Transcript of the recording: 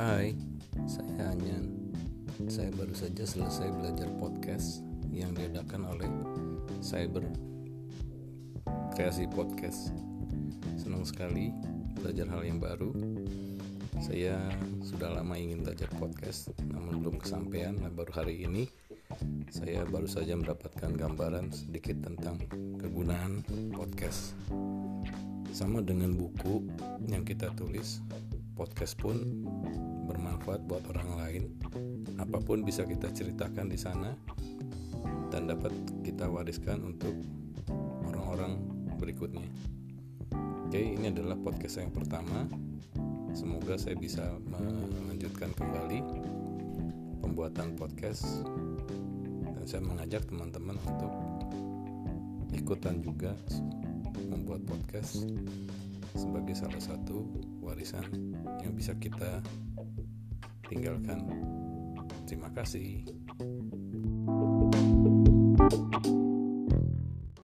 Hai, saya Anyan. Saya baru saja selesai belajar podcast yang diadakan oleh Cyber Kreasi Podcast. Senang sekali belajar hal yang baru. Saya sudah lama ingin belajar podcast, namun belum kesampaian. Nah, baru hari ini saya baru saja mendapatkan gambaran sedikit tentang kegunaan podcast. Sama dengan buku yang kita tulis, podcast pun bermanfaat buat orang lain. Apa pun bisa kita ceritakan di sana dan dapat kita wariskan untuk orang-orang berikutnya. Oke, ini adalah podcast yang pertama. Semoga saya bisa melanjutkan kembali pembuatan podcast dan saya mengajak teman-teman untuk ikutan juga membuat podcast sebagai salah satu warisan yang bisa kita tinggalkan. Terima kasih.